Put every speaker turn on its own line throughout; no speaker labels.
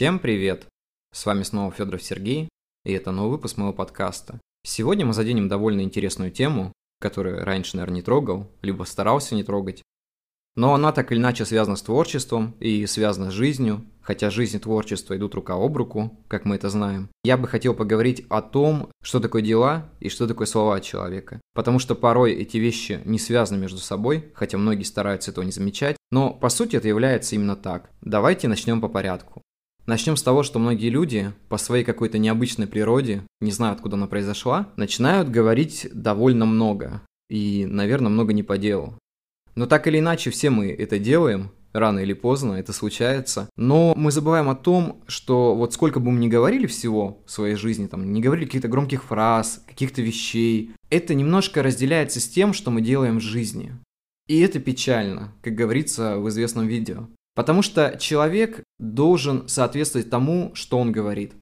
Всем привет! С вами снова Федоров Сергей, и это новый выпуск моего подкаста. Сегодня мы заденем довольно интересную тему, которую раньше, наверное, не трогал, либо старался не трогать. Но она так или иначе связана с творчеством и связана с жизнью, хотя жизнь и творчество идут рука об руку, как мы это знаем. Я бы хотел поговорить о том, что такое дела и что такое слова человека. Потому что порой эти вещи не связаны между собой, хотя многие стараются этого не замечать, но по сути это является именно так. Давайте начнем по порядку. Начнем с того, что многие люди по своей какой-то необычной природе, не знаю откуда она произошла, начинают говорить довольно много. И, наверное, много не по делу. Но так или иначе, все мы это делаем, рано или поздно это случается. Но мы забываем о том, что вот сколько бы мы ни говорили всего в своей жизни, там, не говорили каких-то громких фраз, каких-то вещей, это немножко разделяется с тем, что мы делаем в жизни. И это печально, как говорится в известном видео. Потому что человек должен соответствовать тому, что он говорит.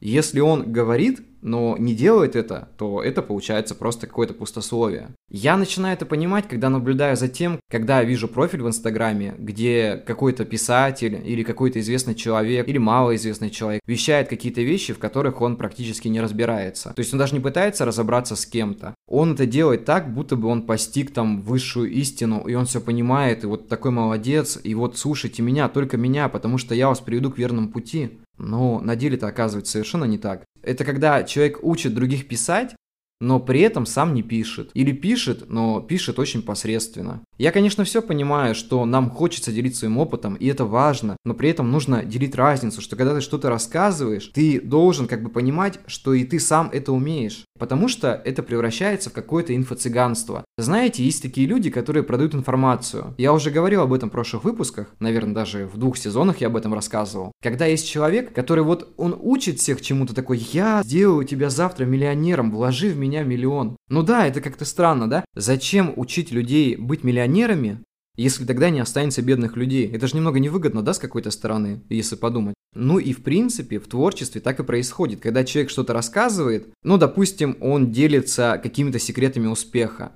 Если он говорит, но не делает это, то это получается просто какое-то пустословие. Я начинаю это понимать, когда наблюдаю за тем, когда вижу профиль в Инстаграме, где какой-то писатель или какой-то известный человек или малоизвестный человек вещает какие-то вещи, в которых он практически не разбирается. То есть он даже не пытается разобраться с кем-то. Он это делает так, будто бы он постиг там высшую истину, и он все понимает, и вот такой молодец, и вот слушайте меня, только меня, потому что я вас приведу к верному пути. Но на деле это оказывается совершенно не так. Это когда человек учит других писать, но при этом сам не пишет. Или пишет, но пишет очень посредственно. Я, конечно, все понимаю, что нам хочется делиться своим опытом, и это важно, но при этом нужно делить разницу, что когда ты что-то рассказываешь, ты должен как бы понимать, что и ты сам это умеешь. Потому что это превращается в какое-то инфо-цыганство. Знаете, есть такие люди, которые продают информацию. Я уже говорил об этом в прошлых выпусках, наверное, даже в двух сезонах я об этом рассказывал. Когда есть человек, который вот он учит всех чему-то такой, я сделаю тебя завтра миллионером, вложи в меня миллион. Ну да, это как-то странно, да? Зачем учить людей быть миллионерами, если тогда не останется бедных людей. Это же немного невыгодно, да, с какой-то стороны, если подумать. Ну и в принципе в творчестве так и происходит. Когда человек что-то рассказывает, ну, допустим, он делится какими-то секретами успеха.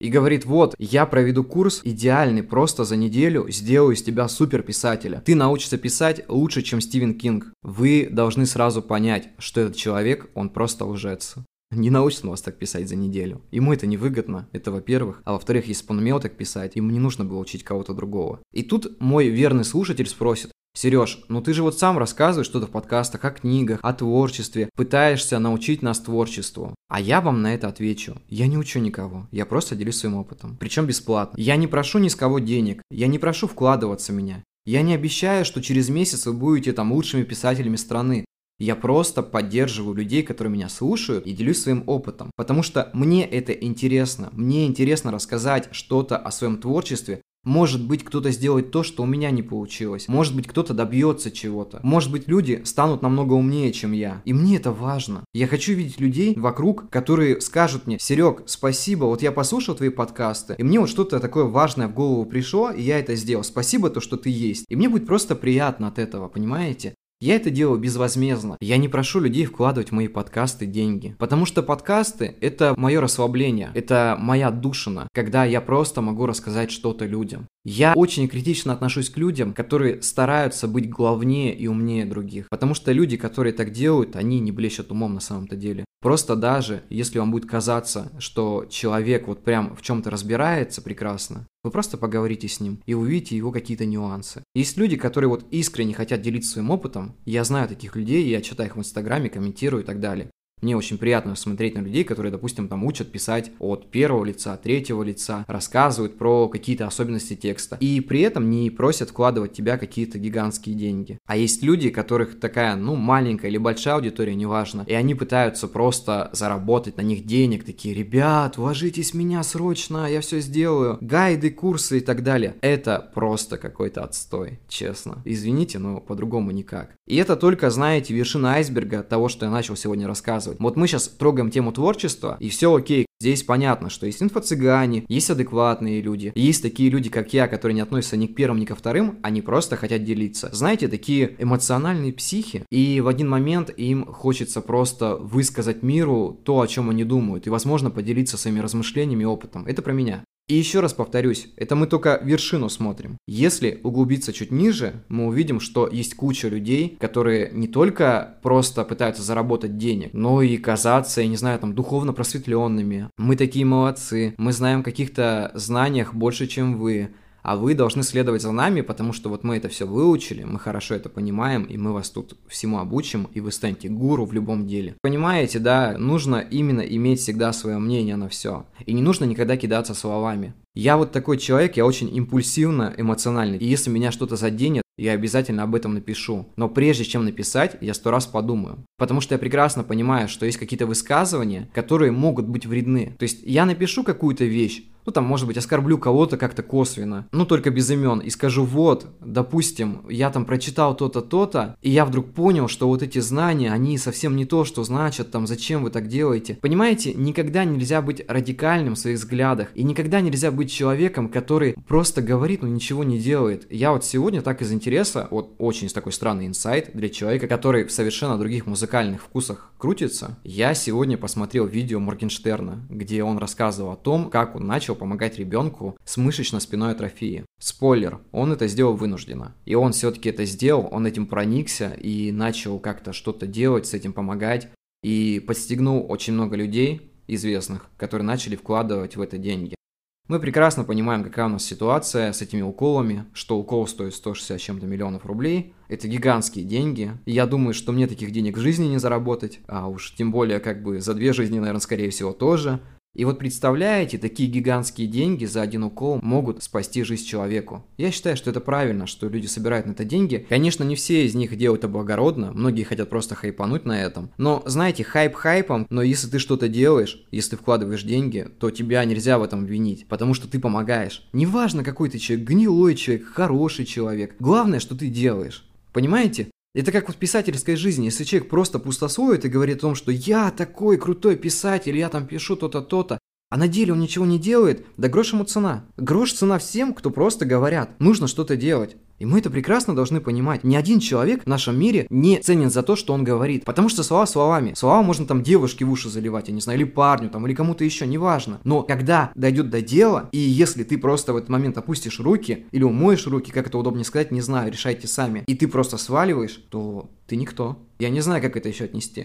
И говорит, вот, я проведу курс идеальный, просто за неделю сделаю из тебя суперписателя. Ты научишься писать лучше, чем Стивен Кинг. Вы должны сразу понять, что этот человек, он просто лжец не научит он вас так писать за неделю. Ему это невыгодно, это во-первых. А во-вторых, если бы он умел так писать, ему не нужно было учить кого-то другого. И тут мой верный слушатель спросит, Сереж, ну ты же вот сам рассказываешь что-то в подкастах о книгах, о творчестве, пытаешься научить нас творчеству. А я вам на это отвечу. Я не учу никого, я просто делюсь своим опытом. Причем бесплатно. Я не прошу ни с кого денег, я не прошу вкладываться в меня. Я не обещаю, что через месяц вы будете там лучшими писателями страны. Я просто поддерживаю людей, которые меня слушают и делюсь своим опытом. Потому что мне это интересно. Мне интересно рассказать что-то о своем творчестве, может быть, кто-то сделает то, что у меня не получилось. Может быть, кто-то добьется чего-то. Может быть, люди станут намного умнее, чем я. И мне это важно. Я хочу видеть людей вокруг, которые скажут мне, Серег, спасибо, вот я послушал твои подкасты, и мне вот что-то такое важное в голову пришло, и я это сделал. Спасибо то, что ты есть. И мне будет просто приятно от этого, понимаете? Я это делаю безвозмездно. Я не прошу людей вкладывать в мои подкасты деньги. Потому что подкасты – это мое расслабление, это моя душина, когда я просто могу рассказать что-то людям. Я очень критично отношусь к людям, которые стараются быть главнее и умнее других. Потому что люди, которые так делают, они не блещут умом на самом-то деле. Просто даже, если вам будет казаться, что человек вот прям в чем-то разбирается прекрасно, вы просто поговорите с ним и увидите его какие-то нюансы. Есть люди, которые вот искренне хотят делиться своим опытом. Я знаю таких людей, я читаю их в Инстаграме, комментирую и так далее. Мне очень приятно смотреть на людей, которые, допустим, там учат писать от первого лица, третьего лица, рассказывают про какие-то особенности текста. И при этом не просят вкладывать в тебя какие-то гигантские деньги. А есть люди, которых такая, ну, маленькая или большая аудитория, неважно, и они пытаются просто заработать на них денег, такие, ребят, вложитесь в меня срочно, я все сделаю, гайды, курсы и так далее. Это просто какой-то отстой, честно. Извините, но по-другому никак. И это только, знаете, вершина айсберга того, что я начал сегодня рассказывать рассказывать. Вот мы сейчас трогаем тему творчества, и все окей. Здесь понятно, что есть инфо-цыгане, есть адекватные люди, есть такие люди, как я, которые не относятся ни к первым, ни ко вторым, они просто хотят делиться. Знаете, такие эмоциональные психи, и в один момент им хочется просто высказать миру то, о чем они думают, и, возможно, поделиться своими размышлениями и опытом. Это про меня. И еще раз повторюсь, это мы только вершину смотрим. Если углубиться чуть ниже, мы увидим, что есть куча людей, которые не только просто пытаются заработать денег, но и казаться, я не знаю, там, духовно просветленными. Мы такие молодцы, мы знаем каких-то знаниях больше, чем вы, а вы должны следовать за нами, потому что вот мы это все выучили, мы хорошо это понимаем, и мы вас тут всему обучим, и вы станете гуру в любом деле. Понимаете, да, нужно именно иметь всегда свое мнение на все. И не нужно никогда кидаться словами. Я вот такой человек, я очень импульсивно эмоциональный. И если меня что-то заденет, я обязательно об этом напишу. Но прежде чем написать, я сто раз подумаю. Потому что я прекрасно понимаю, что есть какие-то высказывания, которые могут быть вредны. То есть я напишу какую-то вещь, ну там, может быть, оскорблю кого-то как-то косвенно, ну только без имен, и скажу, вот, допустим, я там прочитал то-то, то-то, и я вдруг понял, что вот эти знания, они совсем не то, что значат, там, зачем вы так делаете. Понимаете, никогда нельзя быть радикальным в своих взглядах, и никогда нельзя быть человеком, который просто говорит, но ничего не делает. Я вот сегодня так из интереса, вот очень такой странный инсайт для человека, который в совершенно других музыкальных вкусах крутится, я сегодня посмотрел видео Моргенштерна, где он рассказывал о том, как он начал начал помогать ребенку с мышечно-спиной атрофией. Спойлер, он это сделал вынужденно. И он все-таки это сделал, он этим проникся и начал как-то что-то делать, с этим помогать. И подстегнул очень много людей, известных, которые начали вкладывать в это деньги. Мы прекрасно понимаем, какая у нас ситуация с этими уколами, что укол стоит 160 чем-то миллионов рублей. Это гигантские деньги. И я думаю, что мне таких денег в жизни не заработать, а уж тем более как бы за две жизни, наверное, скорее всего тоже. И вот представляете, такие гигантские деньги за один укол могут спасти жизнь человеку. Я считаю, что это правильно, что люди собирают на это деньги. Конечно, не все из них делают это благородно, многие хотят просто хайпануть на этом. Но, знаете, хайп хайпом, но если ты что-то делаешь, если вкладываешь деньги, то тебя нельзя в этом винить, потому что ты помогаешь. Неважно, какой ты человек, гнилой человек, хороший человек. Главное, что ты делаешь. Понимаете? Это как вот в писательской жизни, если человек просто пустосвоит и говорит о том, что я такой крутой писатель, я там пишу то-то, то-то, а на деле он ничего не делает, да грош ему цена. Грош цена всем, кто просто говорят, нужно что-то делать. И мы это прекрасно должны понимать. Ни один человек в нашем мире не ценен за то, что он говорит. Потому что слова словами. Слова можно там девушке в уши заливать, я не знаю, или парню там, или кому-то еще, неважно. Но когда дойдет до дела, и если ты просто в этот момент опустишь руки, или умоешь руки, как это удобнее сказать, не знаю, решайте сами, и ты просто сваливаешь, то ты никто. Я не знаю, как это еще отнести.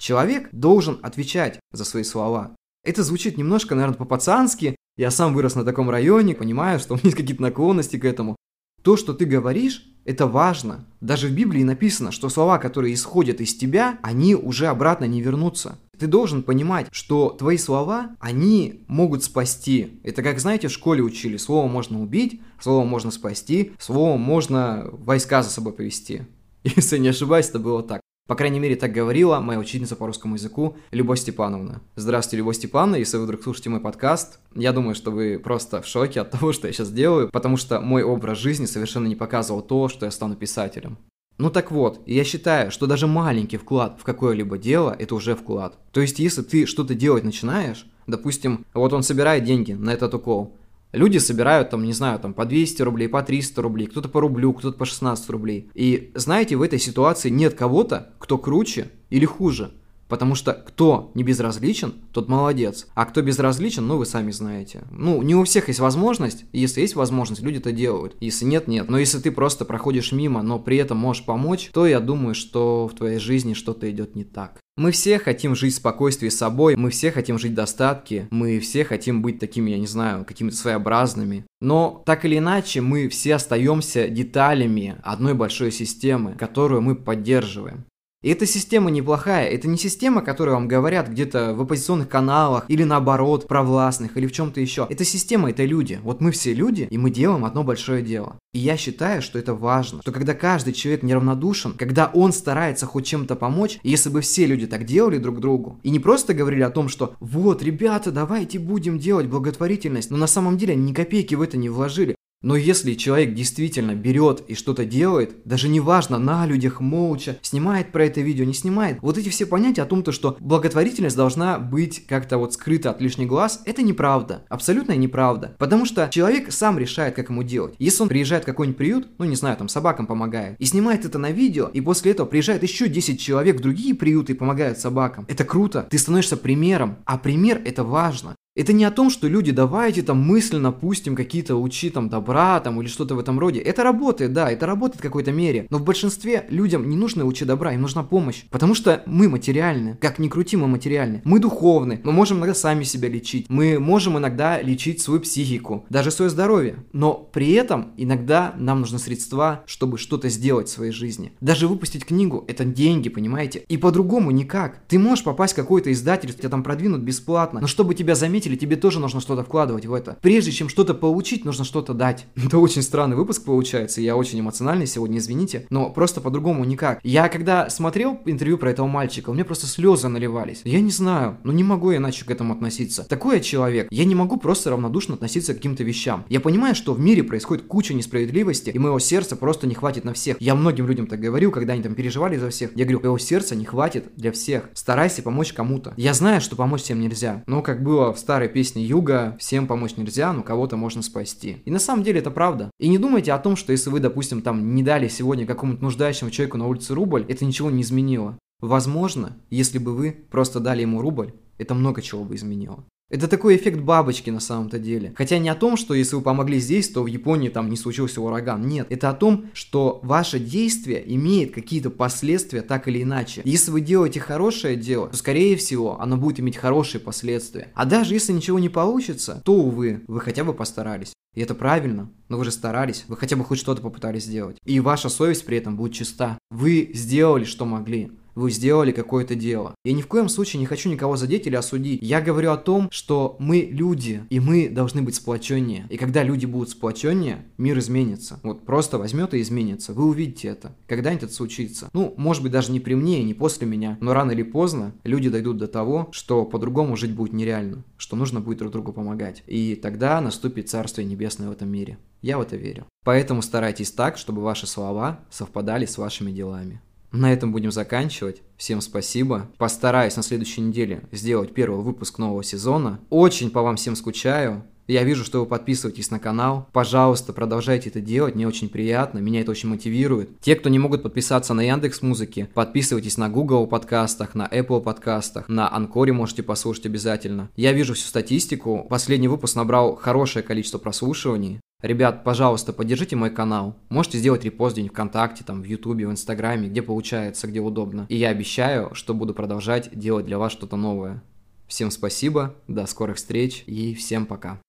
Человек должен отвечать за свои слова. Это звучит немножко, наверное, по-пацански. Я сам вырос на таком районе, понимаю, что у меня есть какие-то наклонности к этому. То, что ты говоришь, это важно. Даже в Библии написано, что слова, которые исходят из тебя, они уже обратно не вернутся. Ты должен понимать, что твои слова, они могут спасти. Это как, знаете, в школе учили. Слово можно убить, слово можно спасти, слово можно войска за собой повести. Если не ошибаюсь, это было так. По крайней мере, так говорила моя учительница по русскому языку Любовь Степановна. Здравствуйте, Любовь Степановна, если вы вдруг слушаете мой подкаст. Я думаю, что вы просто в шоке от того, что я сейчас делаю, потому что мой образ жизни совершенно не показывал то, что я стану писателем. Ну так вот, я считаю, что даже маленький вклад в какое-либо дело – это уже вклад. То есть, если ты что-то делать начинаешь, допустим, вот он собирает деньги на этот укол, Люди собирают там, не знаю, там по 200 рублей, по 300 рублей, кто-то по рублю, кто-то по 16 рублей. И знаете, в этой ситуации нет кого-то, кто круче или хуже. Потому что кто не безразличен, тот молодец. А кто безразличен, ну вы сами знаете. Ну, не у всех есть возможность. Если есть возможность, люди это делают. Если нет, нет. Но если ты просто проходишь мимо, но при этом можешь помочь, то я думаю, что в твоей жизни что-то идет не так. Мы все хотим жить в спокойствии с собой, мы все хотим жить в достатке, мы все хотим быть такими, я не знаю, какими-то своеобразными. Но так или иначе, мы все остаемся деталями одной большой системы, которую мы поддерживаем. И эта система неплохая, это не система, которую вам говорят где-то в оппозиционных каналах или наоборот, провластных или в чем-то еще. Эта система, это люди. Вот мы все люди, и мы делаем одно большое дело. И я считаю, что это важно, что когда каждый человек неравнодушен, когда он старается хоть чем-то помочь, если бы все люди так делали друг другу, и не просто говорили о том, что вот, ребята, давайте будем делать благотворительность, но на самом деле ни копейки в это не вложили, но если человек действительно берет и что-то делает, даже неважно, на людях, молча, снимает про это видео, не снимает, вот эти все понятия о том, то, что благотворительность должна быть как-то вот скрыта от лишних глаз, это неправда. Абсолютно неправда. Потому что человек сам решает, как ему делать. Если он приезжает в какой-нибудь приют, ну не знаю, там собакам помогает, и снимает это на видео, и после этого приезжает еще 10 человек в другие приюты и помогают собакам, это круто. Ты становишься примером, а пример это важно. Это не о том, что люди, давайте там мысленно пустим какие-то лучи там добра там или что-то в этом роде. Это работает, да, это работает в какой-то мере. Но в большинстве людям не нужны лучи добра, им нужна помощь. Потому что мы материальны. Как ни крути, мы материальны. Мы духовны. Мы можем иногда сами себя лечить. Мы можем иногда лечить свою психику, даже свое здоровье. Но при этом иногда нам нужны средства, чтобы что-то сделать в своей жизни. Даже выпустить книгу – это деньги, понимаете? И по-другому никак. Ты можешь попасть в какое-то издательство, тебя там продвинут бесплатно. Но чтобы тебя заметили, родители, тебе тоже нужно что-то вкладывать в это. Прежде чем что-то получить, нужно что-то дать. Это очень странный выпуск получается, я очень эмоциональный сегодня, извините, но просто по-другому никак. Я когда смотрел интервью про этого мальчика, у меня просто слезы наливались. Я не знаю, ну не могу я иначе к этому относиться. Такой я человек, я не могу просто равнодушно относиться к каким-то вещам. Я понимаю, что в мире происходит куча несправедливости, и моего сердца просто не хватит на всех. Я многим людям так говорю, когда они там переживали за всех. Я говорю, моего сердца не хватит для всех. Старайся помочь кому-то. Я знаю, что помочь всем нельзя, но как было в старой песни Юга «Всем помочь нельзя, но кого-то можно спасти». И на самом деле это правда. И не думайте о том, что если вы, допустим, там не дали сегодня какому-то нуждающему человеку на улице рубль, это ничего не изменило. Возможно, если бы вы просто дали ему рубль, это много чего бы изменило. Это такой эффект бабочки на самом-то деле. Хотя не о том, что если вы помогли здесь, то в Японии там не случился ураган. Нет, это о том, что ваше действие имеет какие-то последствия так или иначе. Если вы делаете хорошее дело, то скорее всего оно будет иметь хорошие последствия. А даже если ничего не получится, то увы, вы хотя бы постарались. И это правильно, но вы же старались, вы хотя бы хоть что-то попытались сделать. И ваша совесть при этом будет чиста. Вы сделали, что могли вы сделали какое-то дело. Я ни в коем случае не хочу никого задеть или осудить. Я говорю о том, что мы люди, и мы должны быть сплоченнее. И когда люди будут сплоченнее, мир изменится. Вот просто возьмет и изменится. Вы увидите это. Когда-нибудь это случится. Ну, может быть, даже не при мне и не после меня, но рано или поздно люди дойдут до того, что по-другому жить будет нереально, что нужно будет друг другу помогать. И тогда наступит Царствие Небесное в этом мире. Я в это верю. Поэтому старайтесь так, чтобы ваши слова совпадали с вашими делами. На этом будем заканчивать. Всем спасибо. Постараюсь на следующей неделе сделать первый выпуск нового сезона. Очень по вам всем скучаю. Я вижу, что вы подписываетесь на канал. Пожалуйста, продолжайте это делать, мне очень приятно, меня это очень мотивирует. Те, кто не могут подписаться на Яндекс Музыки, подписывайтесь на Google подкастах, на Apple подкастах, на Анкоре можете послушать обязательно. Я вижу всю статистику. Последний выпуск набрал хорошее количество прослушиваний. Ребят, пожалуйста, поддержите мой канал. Можете сделать репост где-нибудь ВКонтакте, там, в Ютубе, в Инстаграме, где получается, где удобно. И я обещаю, что буду продолжать делать для вас что-то новое. Всем спасибо, до скорых встреч и всем пока.